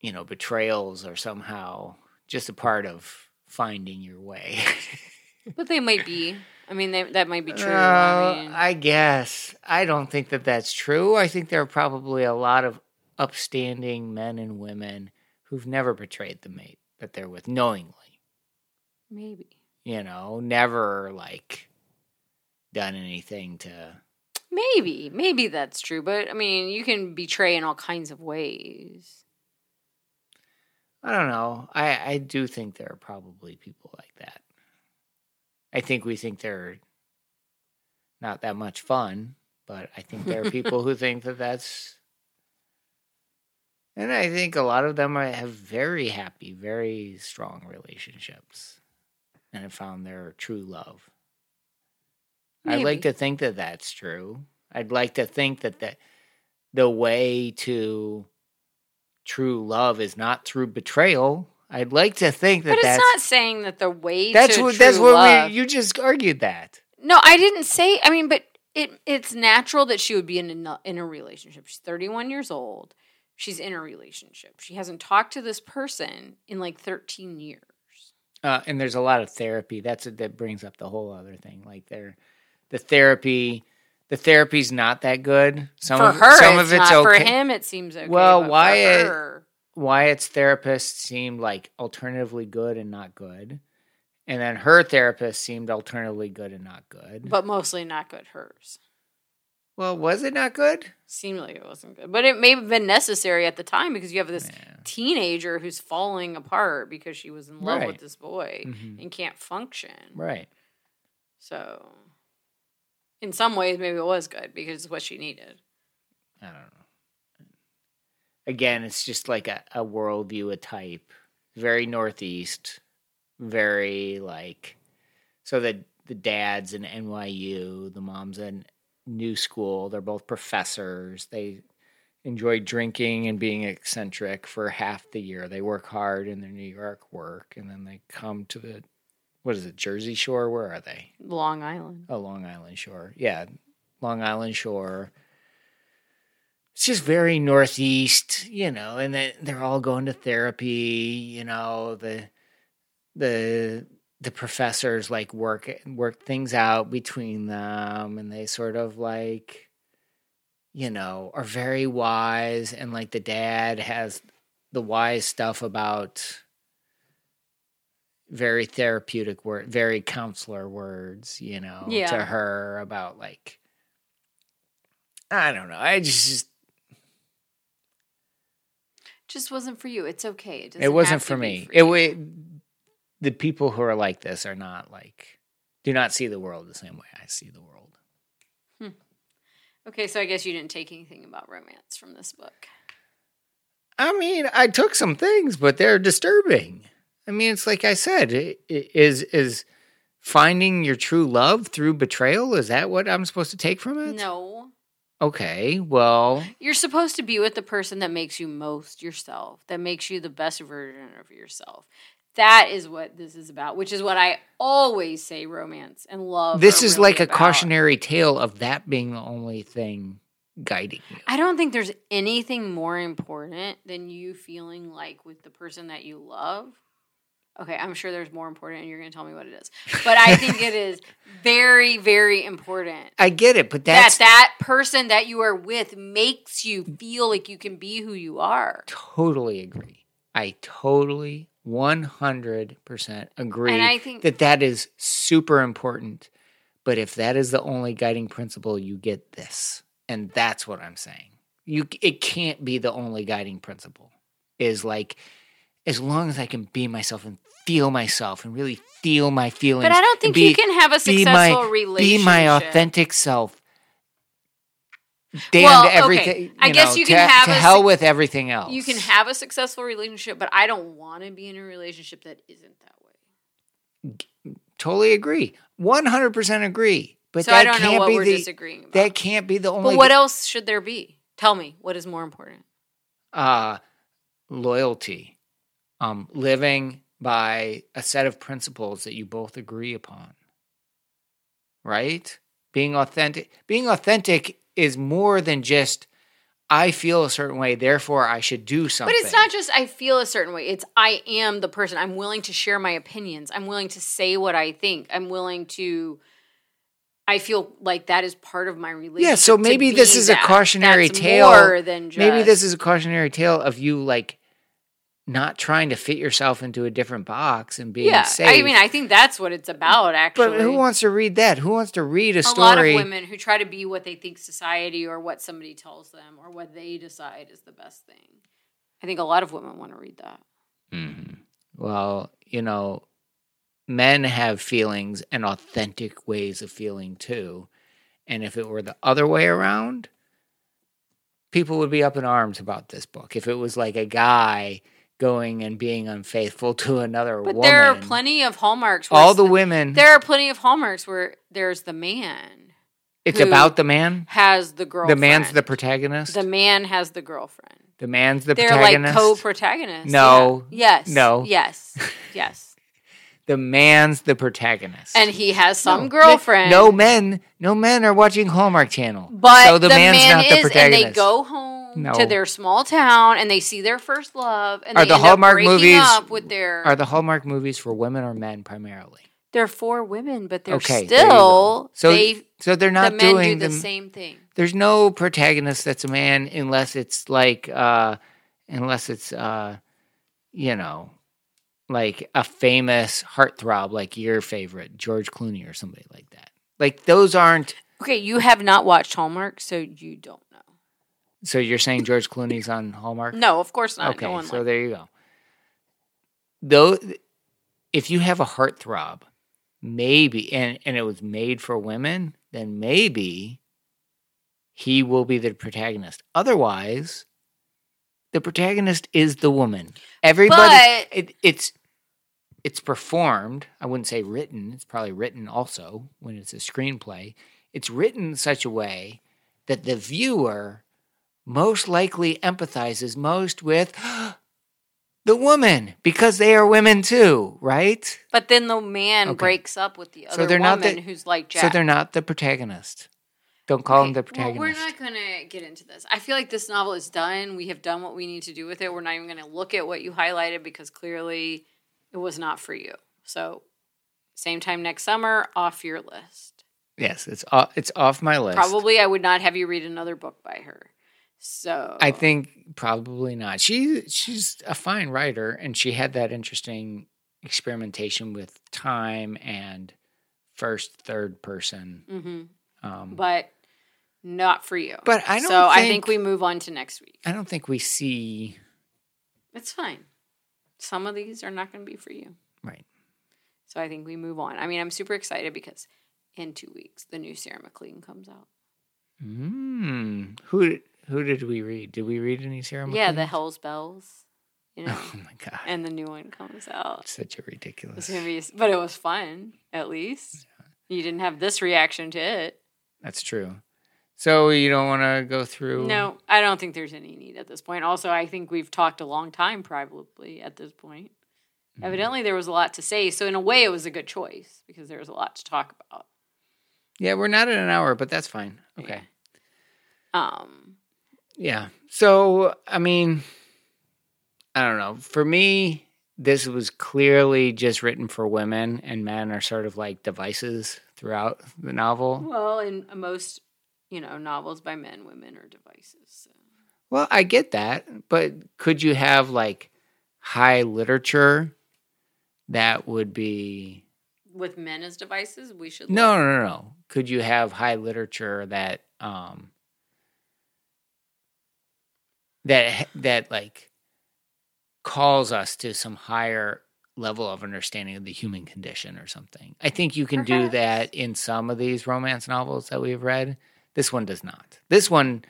A: you know betrayals are somehow just a part of finding your way
B: But they might be. I mean, they, that might be true.
A: Uh,
B: I mean,
A: I guess i don't think that that's true i think there are probably a lot of upstanding men and women who've never betrayed the mate that they're with knowingly
B: maybe.
A: You know, never like done anything to.
B: Maybe, maybe that's true, but I mean, you can betray in all kinds of ways.
A: I don't know. I I do think there are probably people like that. I think we think they're not that much fun, but I think there are people who think that that's. And I think a lot of them have very happy, very strong relationships, and have found their true love. I'd like to think that that's true. I'd like to think that the, the way to true love is not through betrayal. I'd like to think that
B: But it's
A: that's
B: not saying that the way
A: that's
B: to
A: what that's what we you just argued that.
B: no, I didn't say. I mean, but it it's natural that she would be in a in a relationship. She's thirty one years old. She's in a relationship. She hasn't talked to this person in like thirteen years.
A: Uh, and there's a lot of therapy. That's that brings up the whole other thing. Like there, the therapy, the therapy's not that good. Some
B: for
A: of,
B: her,
A: some
B: it's
A: of it's
B: not.
A: okay.
B: For him, it seems okay.
A: Well, Wyatt-
B: her-
A: Wyatt's therapist seemed like alternatively good and not good, and then her therapist seemed alternatively good and not good.
B: but mostly not good. Hers.
A: Well, was it not good?
B: seemed like it wasn't good. But it may have been necessary at the time because you have this
A: Yeah.
B: teenager who's falling apart because she was in love
A: Right.
B: with this boy
A: Mhm.
B: and can't function.
A: Right.
B: So, in some ways, maybe it was good because it's what she needed.
A: I don't know. Again, it's just like a, a worldview, a type. Very northeast, very like so the the dad's in NYU, the mom's in new school, they're both professors. They enjoy drinking and being eccentric for half the year. They work hard in their New York work and then they come to the what is it, Jersey Shore? Where are they?
B: Long Island.
A: Oh, Long Island Shore. Yeah, Long Island Shore. It's just very northeast, you know, and then they're all going to therapy, you know, the the the professors like work work things out between them and they sort of like you know, are very wise and like the dad has the wise stuff about very therapeutic word, very counselor words, you know,
B: Yeah.
A: to her about like I don't know. I just
B: Just wasn't for you. It's okay. It,
A: it wasn't for me.
B: for
A: it
B: you.
A: The people who are like this are not like do not see the world the same way I see the world. Hmm.
B: Okay, so I guess you didn't take anything about romance from this book.
A: I mean, I took some things, but they're disturbing. I mean, it's like I said, i- i- is is finding your true love through betrayal? Is that what I'm supposed to take from it?
B: No.
A: Okay, well,
B: You're supposed to be with the person that makes you most yourself, that makes you the best version of yourself. That is what this is about, which is what I always say romance and love.
A: this is
B: really
A: like a
B: about.
A: cautionary tale of that being the only thing guiding you.
B: I don't think there's anything more important than you feeling like with the person that you love. Okay, I'm sure there's more important, and you're going to tell me what it is. But I think it is very, very important
A: I get it, but that's
B: that that person that you are with makes you feel like you can be who you are.
A: totally agree. I totally 100% agree
B: And I think-
A: that that is super important. But if that is the only guiding principle, you get this. And that's what I'm saying. You it can't be the only guiding principle. Is like as long as I can be myself and feel myself and really feel my feelings.
B: But I don't think you can have a
A: be
B: successful
A: my,
B: relationship.
A: Be my authentic self. Damn
B: Well,
A: to
B: okay.
A: everything.
B: I
A: you
B: guess
A: know,
B: you
A: to,
B: can have
A: to
B: a
A: hell with everything else.
B: You can have a successful relationship, but I don't want to be in a relationship that isn't that way.
A: totally agree. One hundred percent agree. But
B: so
A: that
B: I don't know
A: can't
B: what
A: be
B: we're
A: the
B: disagreeing about.
A: that can't be the only.
B: but what else should there be? Tell me, what is more important?
A: uh, loyalty, um, living by a set of principles that you both agree upon. Right? Being authentic. Being authentic is more than just I feel a certain way, therefore I should do something.
B: But it's not just I feel a certain way. It's I am the person. I'm willing to share my opinions. I'm willing to say what I think. I'm willing to I feel like that is part of my relationship.
A: Yeah, so maybe this is a cautionary
B: That's
A: tale.
B: More than just
A: Maybe this is a cautionary tale of you like not trying to fit yourself into a different box and being
B: yeah.
A: safe.
B: I mean, I think that's what it's about. Actually,
A: but who wants to read that? Who wants to read a,
B: a
A: story?
B: lot of women who try to be what they think society or what somebody tells them or what they decide is the best thing. I think a lot of women want to read that.
A: Mhm. Well, you know, men have feelings and authentic ways of feeling too. And if it were the other way around, people would be up in arms about this book. If it was like a guy going and being unfaithful to another
B: But
A: woman,
B: there are plenty of hallmarks. Where
A: all
B: it's
A: the women.
B: There are plenty of hallmarks where there's the man
A: It's about the man.
B: has the
A: girl?
B: The
A: man's the protagonist.
B: the man has the girlfriend.
A: The man's the
B: They're
A: protagonist.
B: like co-protagonists.
A: No.
B: Yeah. Yes.
A: No.
B: Yes. Yes.
A: the man's the protagonist.
B: and he has some
A: No.
B: girlfriend.
A: No men, no men are watching Hallmark Channel.
B: But
A: so the,
B: the,
A: man's
B: man
A: not
B: is,
A: the
B: and they go home
A: No.
B: to their small town, and they see their first love, and
A: Are
B: they
A: the
B: end
A: Hallmark
B: up
A: movies-
B: up with their.
A: Are the Hallmark movies for women or men primarily?
B: they're for women, but they're
A: Okay, there you go.
B: still
A: So
B: they
A: so they're
B: the
A: not
B: men
A: doing
B: do the
A: them-
B: same thing.
A: There's no protagonist that's a man unless it's like uh unless it's uh you know like a famous heartthrob like your favorite George Clooney or somebody like that. Like those aren't
B: Okay, you have not watched Hallmark, so you don't know.
A: So you're saying George Clooney's on Hallmark?
B: No, of course not.
A: Okay,
B: no one
A: so
B: likes-
A: there you go. Though, if you have a heartthrob, maybe, and, and it was made for women, then maybe he will be the protagonist. Otherwise, the protagonist is the woman. Everybody, it, it's it's performed. I wouldn't say written. It's probably written also when it's a screenplay. It's written in such a way that the viewer most likely empathizes most with the woman because they are women too, right?
B: But then the man
A: Okay.
B: breaks up with the other So
A: they're not
B: woman
A: the-
B: who's like Jack.
A: So they're not the protagonist. Don't call them
B: Okay,
A: the protagonist.
B: Well, we're not going to get into this. I feel like this novel is done. We have done what we need to do with it. We're not even going to look at what you highlighted because clearly it was not for you. So, same time next summer, off your list.
A: yes, it's off, it's off my list.
B: Probably I would not have you read another book by her. So,
A: I think probably not. She she's a fine writer, and she had that interesting experimentation with time and first third person.
B: Mhm.
A: Um,
B: But Not for you.
A: But I don't
B: So I
A: think-
B: think we move on to next week.
A: I don't think we see
B: It's fine. Some of these are not going to be for you.
A: right.
B: So I think we move on. I mean, I'm super excited because in two weeks the new Sarah MacLean comes out.
A: Mm. Who who did we read? Did we read any Sarah?
B: Yeah, the Hell's Bells. You know,
A: Oh my god,
B: and the new one comes out.
A: such a
B: It's
A: ridiculous.
B: gonna be, but it was fun. At least you didn't have this reaction to it.
A: That's true. So you don't want to go through?
B: No, I don't think there's any need at this point. Also, I think we've talked a long time, probably at this point.
A: Mm-hmm.
B: Evidently, there was a lot to say. So in a way, it was a good choice because there was a lot to talk about.
A: Yeah, we're not at an hour, but that's fine. Okay.
B: Um,
A: Yeah. So, I mean, I don't know. For me, this was clearly just written for women, and men are sort of like devices throughout the novel.
B: well, in most, you know, novels by men, women are devices. So.
A: Well, I get that, but could you have like high literature that would be.
B: With men as devices, we should
A: No, no, no, no. Could you have high literature that, um, that, that like calls us to some higher level of understanding of the human condition or something. I think you can do that in some of these romance novels that we've read. This one does not. This one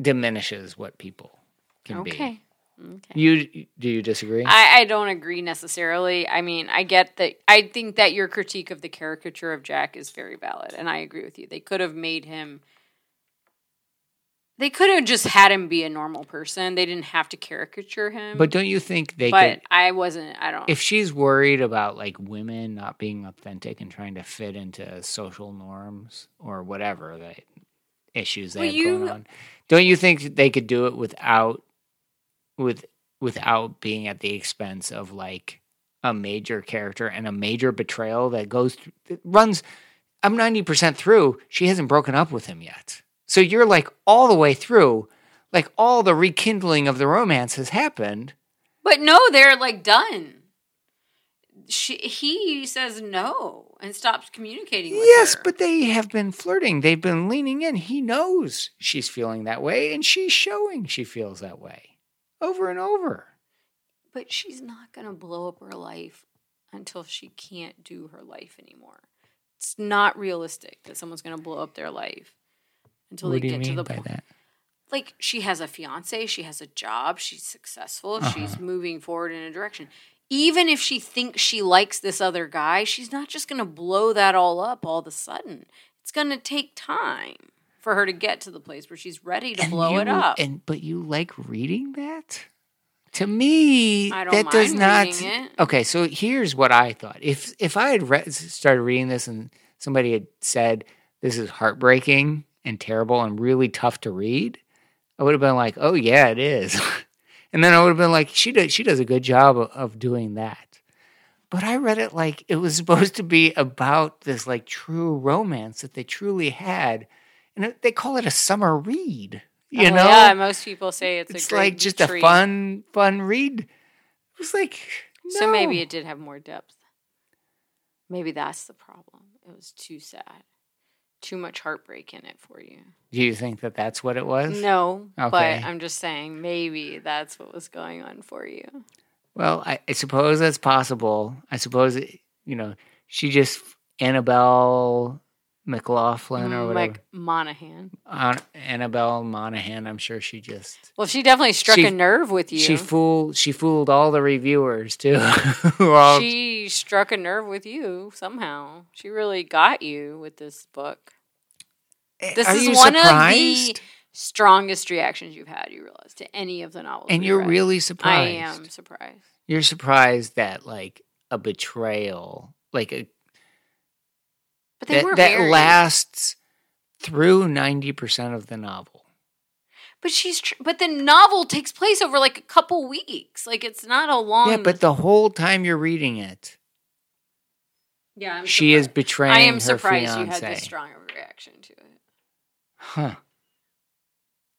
A: diminishes what people can be.
B: Okay. Okay.
A: You do you disagree?
B: I, I don't agree necessarily. I mean, I get that. I think that your critique of the caricature of Jack is very valid, and I agree with you. They could have made him. They could have just had him be a normal person. They didn't have to caricature him.
A: but don't you think they
B: but
A: could
B: I wasn't. I don't.
A: if she's worried about like women not being authentic and trying to fit into social norms or whatever the issues they
B: Well,
A: have
B: you-
A: going on, don't you think they could do it without with without being at the expense of like a major character and a major betrayal that goes through, that runs I'm 90% through she hasn't broken up with him yet. So you're like all the way through like all the rekindling of the romance has happened
B: but no, they're like done. She, he says no and stops communicating with
A: Yes,
B: her.
A: but they have been flirting. They've been leaning in. He knows she's feeling that way, and she's showing she feels that way over and over.
B: But she's not going to blow up her life until she can't do her life anymore. It's not realistic that someone's going to blow up their life until
A: what
B: they
A: you
B: get to the point.
A: that?
B: Like she has a fiance, she has a job, she's successful,
A: Uh-huh.
B: she's moving forward in a direction. Even if she thinks she likes this other guy, she's not just going to blow that all up all of a sudden. It's going to take time for her to get to the place where she's ready to
A: And
B: blow it up.
A: And but you like reading that? To me, that does not.
B: it.
A: Okay, so here's what I thought. If if I had re- started reading this and somebody had said this is heartbreaking and terrible and really tough to read, I would have been like, "Oh yeah, it is," and then I would have been like, "She does she does a good job of, of doing that." But I read it like it was supposed to be about this like true romance that they truly had, and it, they call it a summer read. You
B: Oh,
A: know,
B: yeah, most people say it's,
A: it's
B: a great
A: like just
B: retreat.
A: a fun, fun read. It was like
B: So maybe it did have more depth. Maybe that's the problem. It was too sad. Too much heartbreak in it for you.
A: Do you think that that's what it was?
B: No,
A: Okay.
B: but I'm just saying maybe that's what was going on for you.
A: Well, I, I suppose that's possible. I suppose it, you know she just Annabel McLaughlin or whatever.
B: Like Monaghan.
A: Uh, Annabel Monaghan. I'm sure she just
B: Well, she definitely struck
A: She-
B: a nerve with you.
A: she fooled she fooled all the reviewers too. all-
B: she struck a nerve with you somehow. She really got you with this book. This
A: Are
B: is one
A: surprised?
B: of the strongest reactions you've had, you realize, to any of the novels.
A: and you're
B: read.
A: really surprised.
B: I am surprised.
A: You're surprised that like a betrayal, like a
B: But they
A: that,
B: were
A: that
B: married.
A: lasts through 90% of the novel.
B: But she's tr- but the novel takes place over like a couple weeks. Like it's not a long
A: yeah, but the whole time you're reading it,
B: yeah, I'm
A: she is betraying
B: I am surprised
A: fiance.
B: you had this strong reaction to it
A: Huh.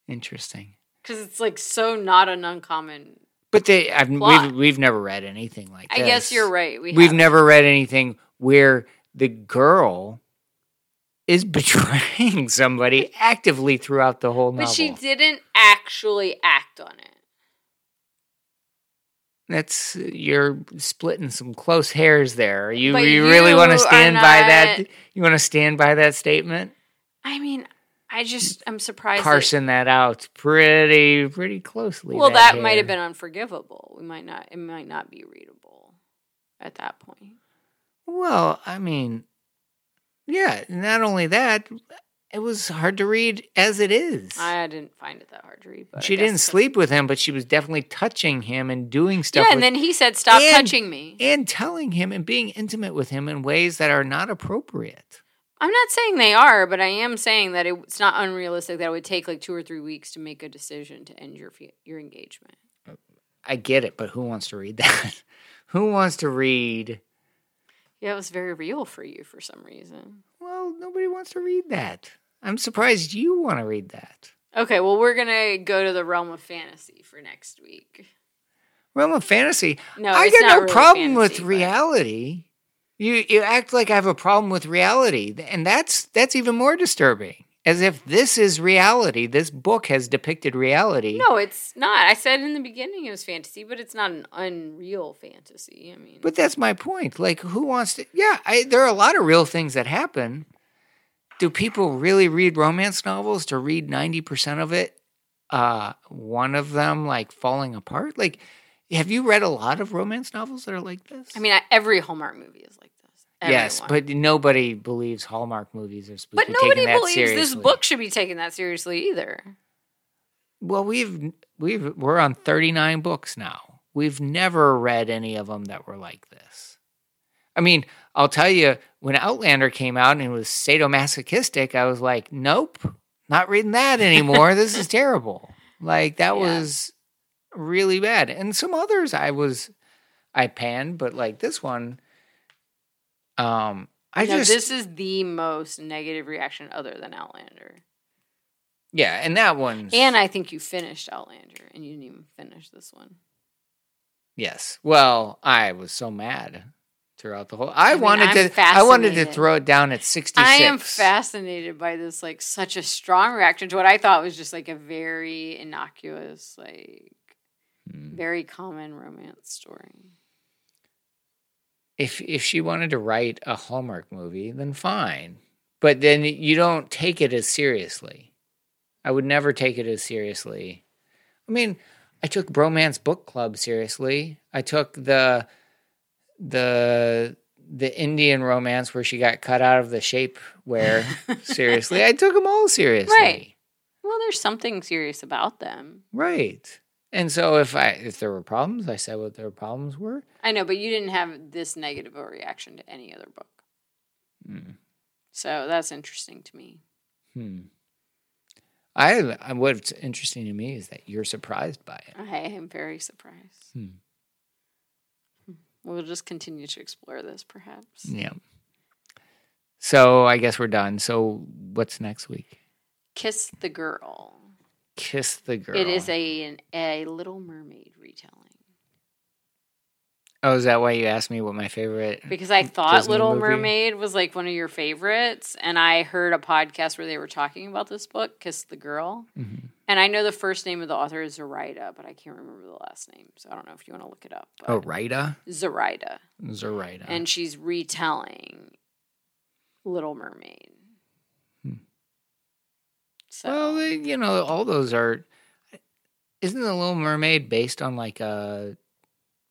A: Interesting.
B: because it's like so not an uncommon.
A: But they I've,
B: Plot.
A: we've we've never read anything like
B: I
A: this.
B: guess you're right. We
A: We've
B: haven't.
A: never read anything where the girl is betraying somebody actively throughout the whole novel.
B: But she didn't actually act on it.
A: That's you're splitting some close hairs there. You
B: But
A: you really want to stand by that? You want to stand by that statement?
B: I mean, I just I'm surprised. that-
A: Parsing that out pretty pretty closely.
B: well, that might have been unforgivable. We might not. It might not be readable at that point.
A: Well, I mean, yeah. Not only that, it was hard to read as it is.
B: I didn't find it that hard to read. But
A: she didn't sleep with him, but she was definitely touching him and doing stuff.
B: Yeah, and
A: with-
B: then he said, "Stop
A: and-
B: touching me."
A: and telling him and being intimate with him in ways that are not appropriate.
B: I'm not saying they are, but I am saying that it's not unrealistic that it would take like two or three weeks to make a decision to end your your engagement.
A: I get it, but who wants to read that? who wants to read?
B: Yeah, it was very real for you for some reason.
A: Well, nobody wants to read that. I'm surprised you want to read that.
B: Okay, well, we're gonna go to the realm of fantasy for next week.
A: Realm of fantasy.
B: No,
A: I got no
B: really
A: problem with
B: but-
A: reality. You you act like I have a problem with reality, and that's that's even more disturbing. As if this is reality. This book has depicted reality.
B: No, it's not. I said in the beginning it was fantasy, but it's not an unreal fantasy. I mean,
A: But that's my point. Like, who wants to? Yeah, I, there are a lot of real things that happen. Do people really read romance novels to read 90% of it? Uh, one of them, like, falling apart? Like, have you read a lot of romance novels that are like this?
B: I mean, I- every Hallmark movie is like
A: yes, but nobody believes Hallmark movies are supposed
B: but
A: to be
B: nobody
A: taken that
B: believes
A: seriously.
B: this book should be taken that seriously either.
A: Well, we've we've we're on 39 books now. We've never read any of them that were like this. I mean, I'll tell you, when Outlander came out and it was sadomasochistic, I was like, nope, not reading that anymore. this is terrible. Like that
B: Yeah.
A: was really bad. And some others I was I panned, but like this one, um, I
B: no,
A: just
B: this is the most negative reaction other than Outlander.
A: yeah, and that one
B: And I think you finished Outlander and you didn't even finish this one.
A: Yes. Well, I was so mad throughout the whole. I,
B: I mean,
A: wanted
B: I'm
A: to. I wanted to throw it down at sixty.
B: I am fascinated by this, like such a strong reaction to what I thought was just like a very innocuous, like
A: Hmm.
B: very common romance story.
A: If if she wanted to write a Hallmark movie, then fine. But then you don't take it as seriously. I would never take it as seriously. I mean, I took Bromance Book Club seriously. I took the the the Indian romance where she got cut out of the shapewear seriously. I took them all seriously.
B: Right. Well, there's something serious about them.
A: Right. And so if I if there were problems, I said what their problems were.
B: I know, but you didn't have this negative a reaction to any other book.
A: Hmm.
B: So that's interesting to me.
A: Hmm. I, I what's interesting to me is that you're surprised by it.
B: I am very surprised.
A: Hmm.
B: We'll just continue to explore this, perhaps.
A: Yeah. So I guess we're done. So what's next week?
B: Kiss the Girl.
A: Kiss the girl.
B: It is a an, a Little Mermaid retelling.
A: Oh, is that why you asked me what my favorite?
B: Because I thought
A: Disney
B: Little
A: movie?
B: Mermaid was like one of your favorites, and I heard a podcast where they were talking about this book, Kiss the Girl.
A: Mhm.
B: And I know the first name of the author is Zoraida, but I can't remember the last name, so I don't know if you want to look it up.
A: Oh, Rita.
B: Zoraida,
A: Zoraida.
B: and she's retelling Little Mermaid. So
A: well, you know, all those are. Isn't the Little Mermaid based on like a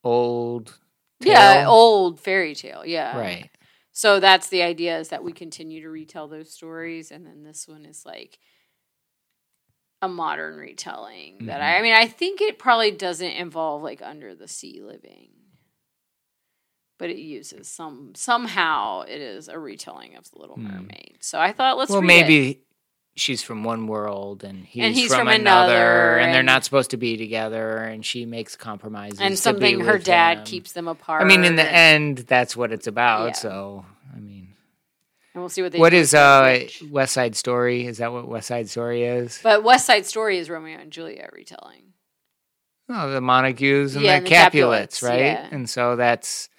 A: old?
B: yeah, old fairy tale. Yeah,
A: Right.
B: So that's the idea is that we continue to retell those stories, and then this one is like a modern retelling. That I, I mean, I think it probably doesn't involve like under the sea living, but it uses some somehow it is a retelling of the Little
A: Hmm.
B: Mermaid. So I thought let's
A: well,
B: read it.
A: She's from one world and he's,
B: he's
A: from,
B: from
A: another,
B: another,
A: and they're not supposed to be together, and she makes compromises.
B: and something her dad
A: him.
B: keeps them apart.
A: I mean, in the
B: and,
A: end, that's what it's about.
B: Yeah.
A: So, I mean,
B: and we'll see what they
A: what is uh. West Side Story? Is that what West Side Story is?
B: But West Side Story is Romeo and Juliet retelling.
A: Oh, the Montagues and
B: Yeah,
A: the
B: and the
A: Capulets,
B: Capulets,
A: right?
B: yeah.
A: And so that's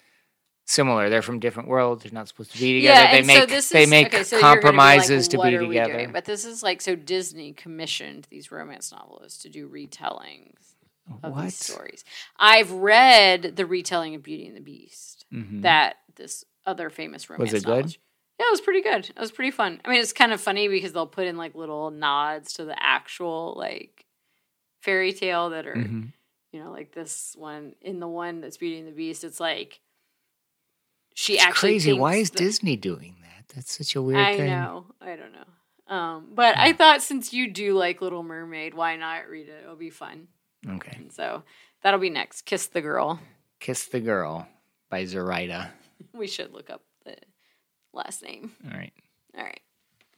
A: similar. They're from different worlds. They're not supposed to be together.
B: Yeah,
A: they make
B: so this
A: they make
B: okay, so you're be like,
A: compromises to be
B: we doing?
A: together.
B: But this is like so Disney commissioned these romance novelists to do retellings of
A: What?
B: these stories. I've read the retelling of Beauty and the Beast
A: Mhm.
B: that this other famous romance was
A: it good?
B: novelist- Yeah, it was pretty good. It was pretty fun. I mean, it's kind of funny because they'll put in like little nods to the actual like fairy tale that are
A: Mhm.
B: you know, like this one in the one that's Beauty and the Beast. It's like she
A: It's
B: actually
A: crazy. Why is
B: that-
A: Disney doing that? That's such a weird
B: I
A: thing.
B: know. I don't know. Um, but I thought since you do like Little Mermaid, why not read it? It'll be fun.
A: Okay.
B: And so that'll be next. Kiss the Girl.
A: Kiss the Girl by Zoraida.
B: We should look up the last name.
A: All right.
B: All right.